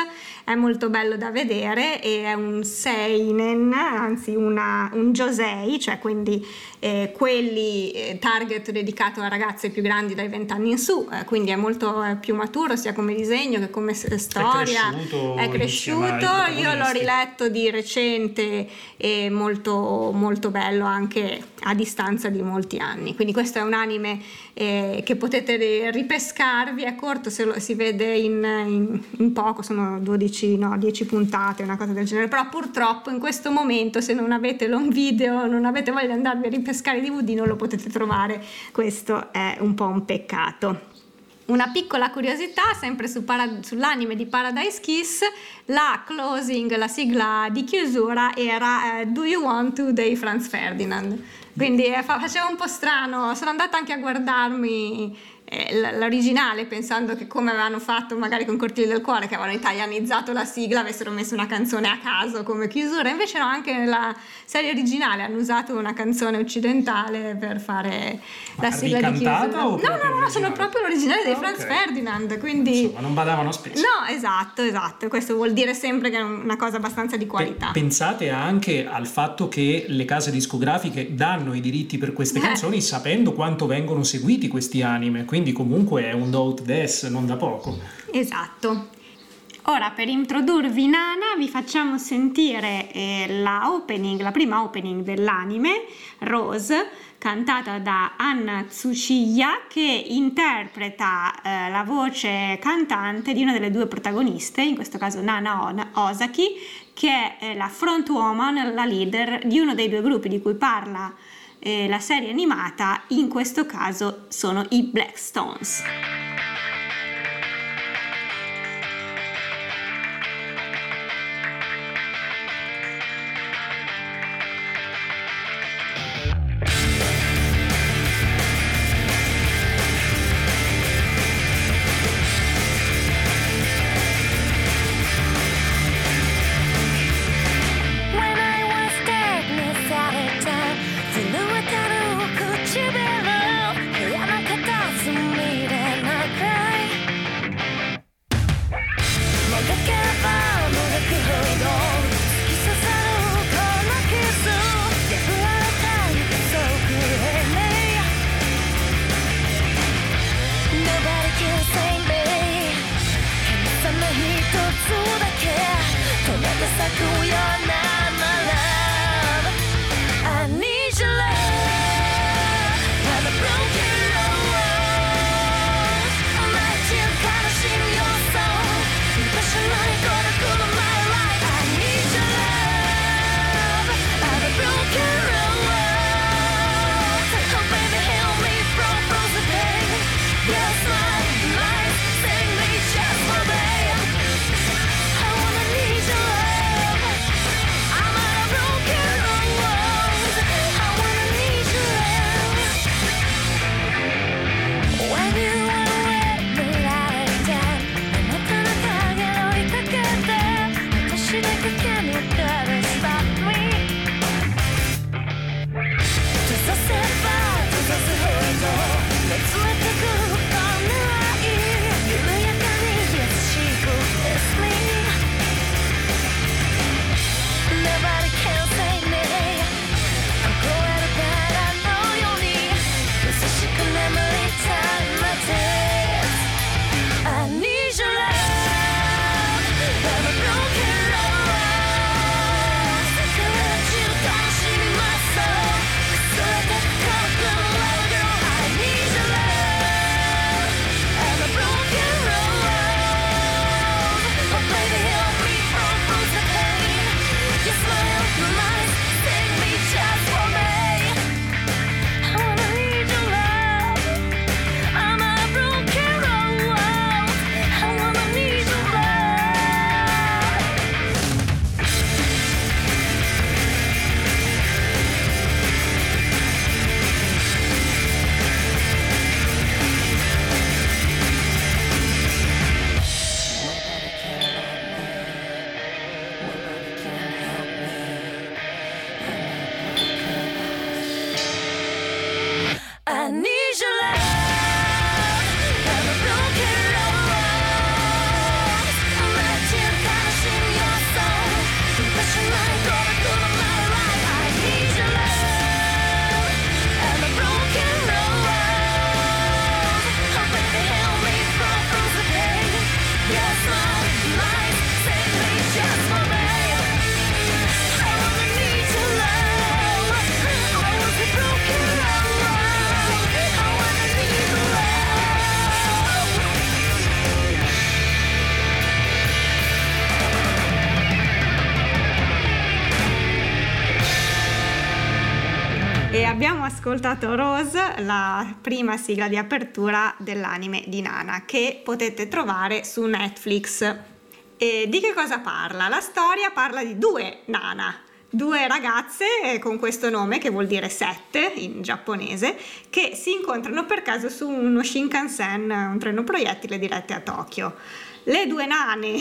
Speaker 4: è molto bello da vedere e è un seinen, anzi una- un josei, cioè quindi eh, quelli eh, target dedicato a ragazze più grandi dai 20 anni in su, eh, quindi è molto eh, più maturo sia come disegno che come storia.
Speaker 3: cresciuto
Speaker 4: È
Speaker 3: insieme ai
Speaker 4: cresciuto, io l'ho riletto di recente e molto, molto bello anche a distanza di molti anni. Quindi questo è un anime eh, che potete ri- ripescarvi, è corto, se lo, si vede in, in- in poco, sono 12, no, 10 puntate, una cosa del genere, però purtroppo in questo momento se non avete l'on video, non avete voglia di andarvi a ripescare DVD, non lo potete trovare, questo è un po' un peccato. Una piccola curiosità, sempre su para- sull'anime di Paradise Kiss, la closing, la sigla di chiusura era eh, Do You Want to dei Franz Ferdinand. Quindi eh, fa- faceva un po' strano, sono andata anche a guardarmi l'originale pensando che come avevano fatto magari con Cortili del Cuore che avevano italianizzato la sigla avessero messo una canzone a caso come chiusura invece no anche nella serie originale hanno usato una canzone occidentale per fare la
Speaker 3: Ma
Speaker 4: sigla di chiusura no
Speaker 3: proprio
Speaker 4: no no sono proprio l'originale dei
Speaker 3: Ah,
Speaker 4: Franz
Speaker 3: ok.
Speaker 4: Ferdinand quindi
Speaker 3: Insomma, non badavano spesso.
Speaker 4: no esatto esatto questo vuol dire sempre che è una cosa abbastanza di qualità
Speaker 3: Pe- Pensate anche al fatto che le case discografiche danno i diritti per queste
Speaker 4: Eh.
Speaker 3: canzoni sapendo quanto vengono seguiti questi anime, quindi comunque è un do des non da poco.
Speaker 4: Esatto. Ora per introdurvi Nana vi facciamo sentire eh, la opening, la prima opening dell'anime, Rose, cantata da Anna Tsuchiya che interpreta eh, la voce cantante di una delle due protagoniste, in questo caso Nana Osaki, che è eh, la frontwoman, la leader di uno dei due gruppi di cui parla eh, la serie animata, in questo caso sono i Blackstones. Ascoltato Rose, la prima sigla di apertura dell'anime di Nana, che potete trovare su Netflix. E di che cosa parla? La storia parla di due Nana, due ragazze eh, con questo nome che vuol dire sette in giapponese che si incontrano per caso su uno Shinkansen, un treno proiettile diretto a Tokyo. Le due nane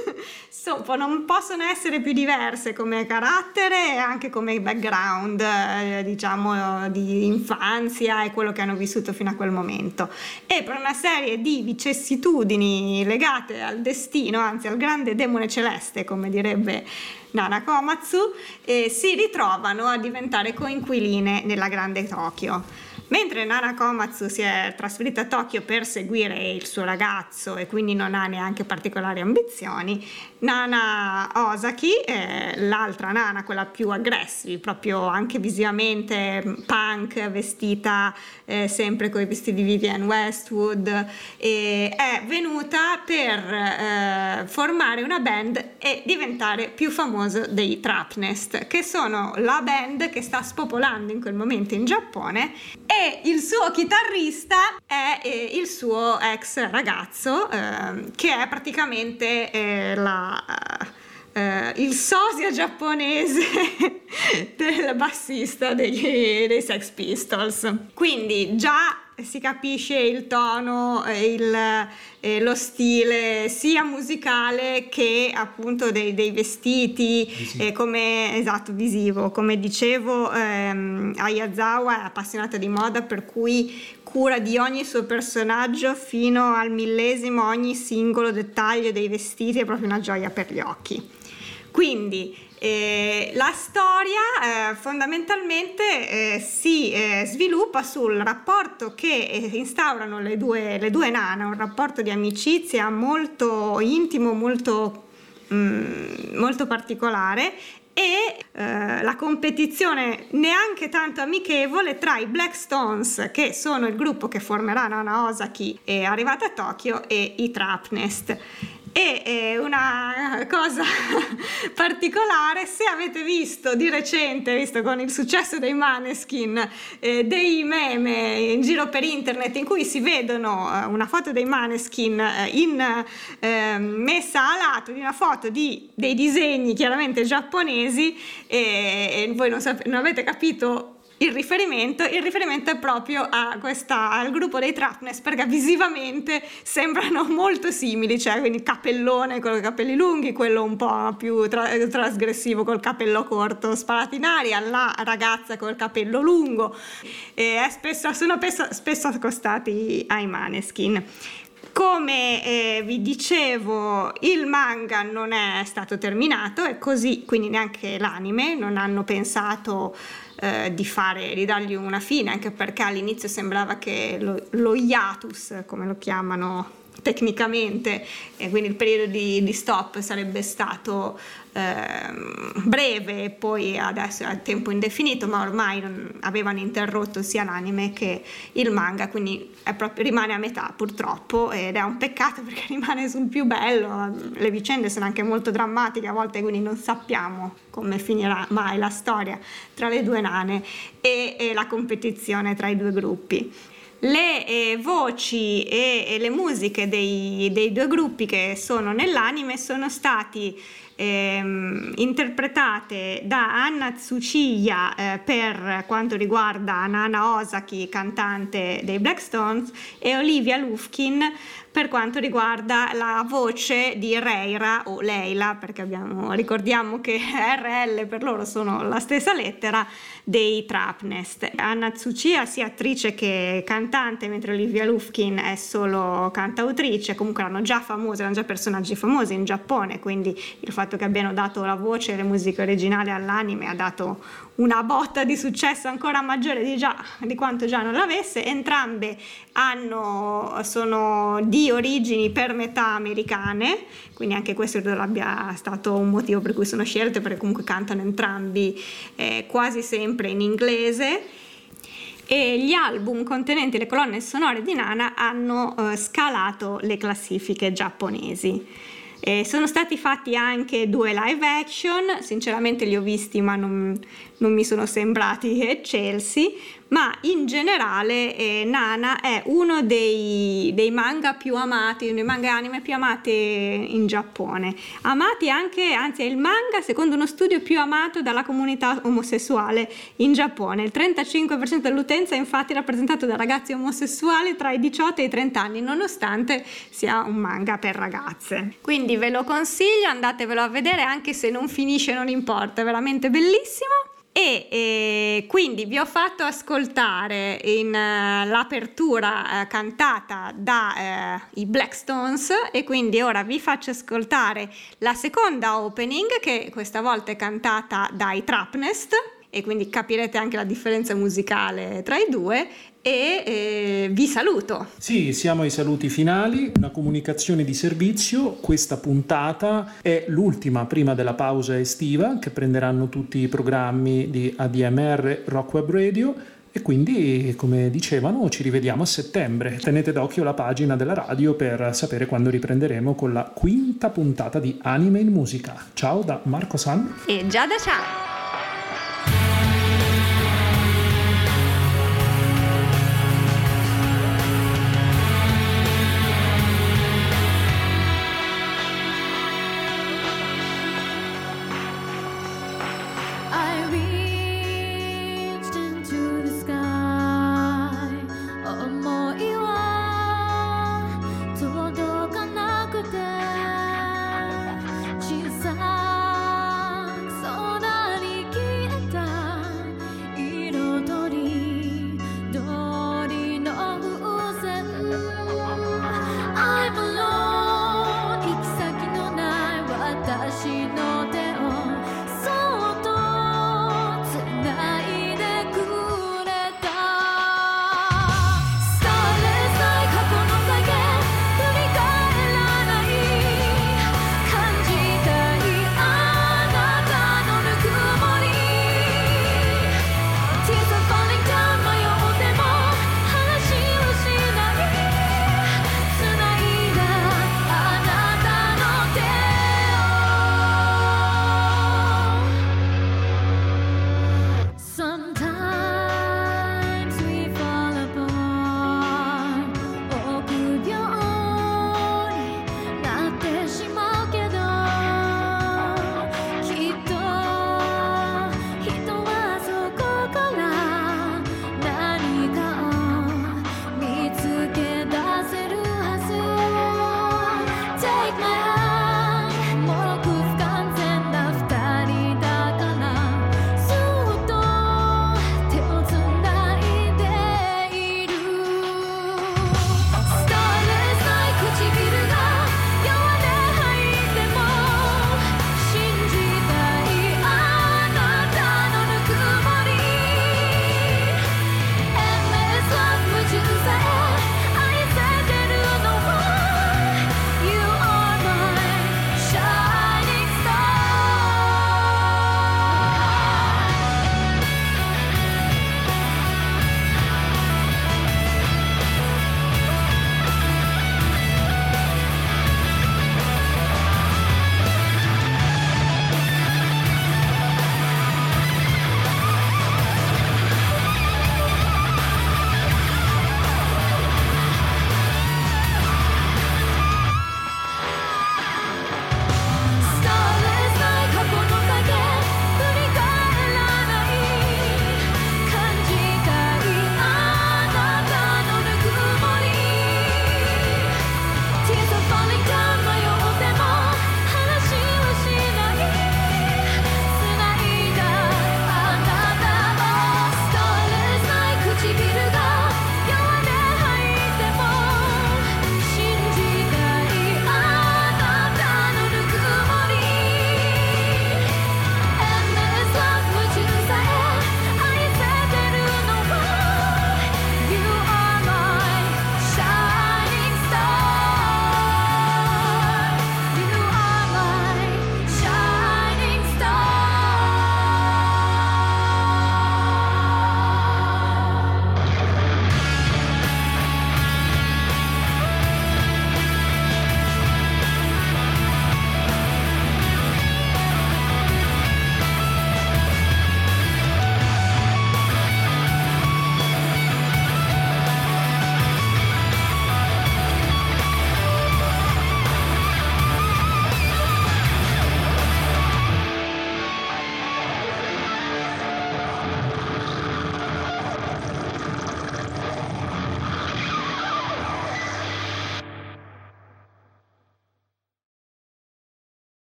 Speaker 4: [LAUGHS] so- non possono essere più diverse come carattere e anche come background, eh, diciamo, di infanzia e quello che hanno vissuto fino a quel momento. E per una serie di vicissitudini legate al destino, anzi al grande demone celeste, come direbbe Nana Komatsu, eh, si ritrovano a diventare coinquiline nella grande Tokyo. Mentre Nana Komatsu si è trasferita a Tokyo per seguire il suo ragazzo e quindi non ha neanche particolari ambizioni, Nana Osaki, eh, l'altra Nana, quella più aggressiva, proprio anche visivamente punk, vestita eh, sempre con i vestiti di Vivienne Westwood, e è venuta per eh, formare una band e diventare più famosa dei Trapnest, che sono la band che sta spopolando in quel momento in Giappone e il suo chitarrista è eh, il suo ex ragazzo, eh, che è praticamente eh, la eh, il sosia giapponese [LAUGHS] del bassista dei, dei Sex Pistols. Quindi già si capisce il tono, il, eh, lo stile sia musicale che appunto dei, dei vestiti, eh, come esatto, visivo. Come dicevo, ehm, Ayazawa è appassionata di moda, per cui cura di ogni suo personaggio fino al millesimo, ogni singolo dettaglio dei vestiti è proprio una gioia per gli occhi. Quindi eh, la storia eh, fondamentalmente eh, si eh, sviluppa sul rapporto che eh, instaurano le due, le due nane, un rapporto di amicizia molto intimo, molto, mm, molto particolare e eh, la competizione neanche tanto amichevole tra i Black Stones, che sono il gruppo che formerà Nana Osaki e arrivata a Tokyo, e i Trapnest. E eh, una [LAUGHS] cosa [LAUGHS] particolare, se avete visto di recente, visto con il successo dei Maneskin, eh, dei meme in giro per internet in cui si vedono eh, una foto dei Maneskin eh, in, eh, messa a lato di una foto di, dei disegni chiaramente giapponesi e, e voi non, sap- non avete capito il riferimento, il riferimento è proprio questa, al gruppo dei Trapness perché visivamente sembrano [LAUGHS] molto simili, cioè quindi il cappellone con i capelli lunghi, quello un po' più tra, trasgressivo col capello corto sparato in aria, la ragazza col capello lungo, spesso, sono spesso, spesso accostati ai maneskin. Come eh, vi dicevo, il manga non è stato terminato e così, quindi neanche l'anime, non hanno pensato eh, di, fare, di dargli una fine, anche perché all'inizio sembrava che lo, lo hiatus, come lo chiamano tecnicamente, e quindi il periodo di, di stop sarebbe stato eh, breve e poi adesso è a tempo indefinito, ma ormai non, avevano interrotto sia l'anime che il manga, quindi proprio, rimane a metà purtroppo ed è un peccato [LAUGHS] perché rimane sul più bello, le vicende sono anche molto drammatiche a volte, quindi non sappiamo come finirà mai la storia tra le due nane e, e la competizione tra i due gruppi le eh, voci e, e, le musiche dei, dei, due gruppi che sono nell'anime sono stati ehm, interpretate da Anna Tsuchiya eh, per quanto riguarda Nana Osaki, cantante dei Black Stones, e Olivia Lufkin per quanto riguarda la voce di Reira o Leila, perché abbiamo, ricordiamo che RL per loro sono la stessa lettera dei Trapnest. Anna Tsuchiya sia attrice che cantante, mentre Olivia Lufkin è solo cantautrice, comunque erano già famose, erano già personaggi famosi in Giappone, quindi il fatto che abbiano dato la voce e le musiche originali all'anime ha dato una botta di successo ancora maggiore di, già, di quanto già non l'avesse. Entrambe hanno, sono di origini per metà americane, quindi anche questo credo abbia stato un motivo per cui sono scelte, perché comunque cantano entrambi eh, quasi sempre in inglese. E gli album contenenti le colonne sonore di Nana hanno eh, scalato le classifiche giapponesi. Eh, sono stati fatti anche due live action, sinceramente li ho visti ma non, non mi sono sembrati eccelsi, ma in generale eh, Nana è uno dei, dei manga più amati, dei manga anime più amati in Giappone. Amati anche, anzi è il manga secondo uno studio più amato dalla comunità omosessuale in Giappone. Il 35% dell'utenza è infatti rappresentato da ragazzi omosessuali tra i 18 e i 30 anni, nonostante sia un manga per ragazze. Quindi ve lo consiglio, andatevelo a vedere anche se non finisce non importa, è veramente bellissimo. E eh, quindi vi ho fatto ascoltare in, eh, l'apertura eh, cantata dai eh, Blackstones e quindi ora vi faccio ascoltare la seconda opening che questa volta è cantata dai Trapnest e quindi capirete anche la differenza musicale tra i due e eh, vi saluto.
Speaker 3: Sì, siamo ai saluti finali, una comunicazione di servizio, questa puntata è l'ultima prima della pausa estiva che prenderanno tutti i programmi di ADMR Rock Web Radio e quindi, come dicevano, ci rivediamo a settembre. Tenete d'occhio la pagina della radio per sapere quando riprenderemo con la quinta puntata di Anime in Musica. Ciao da Marco San
Speaker 4: e Giada Ciao!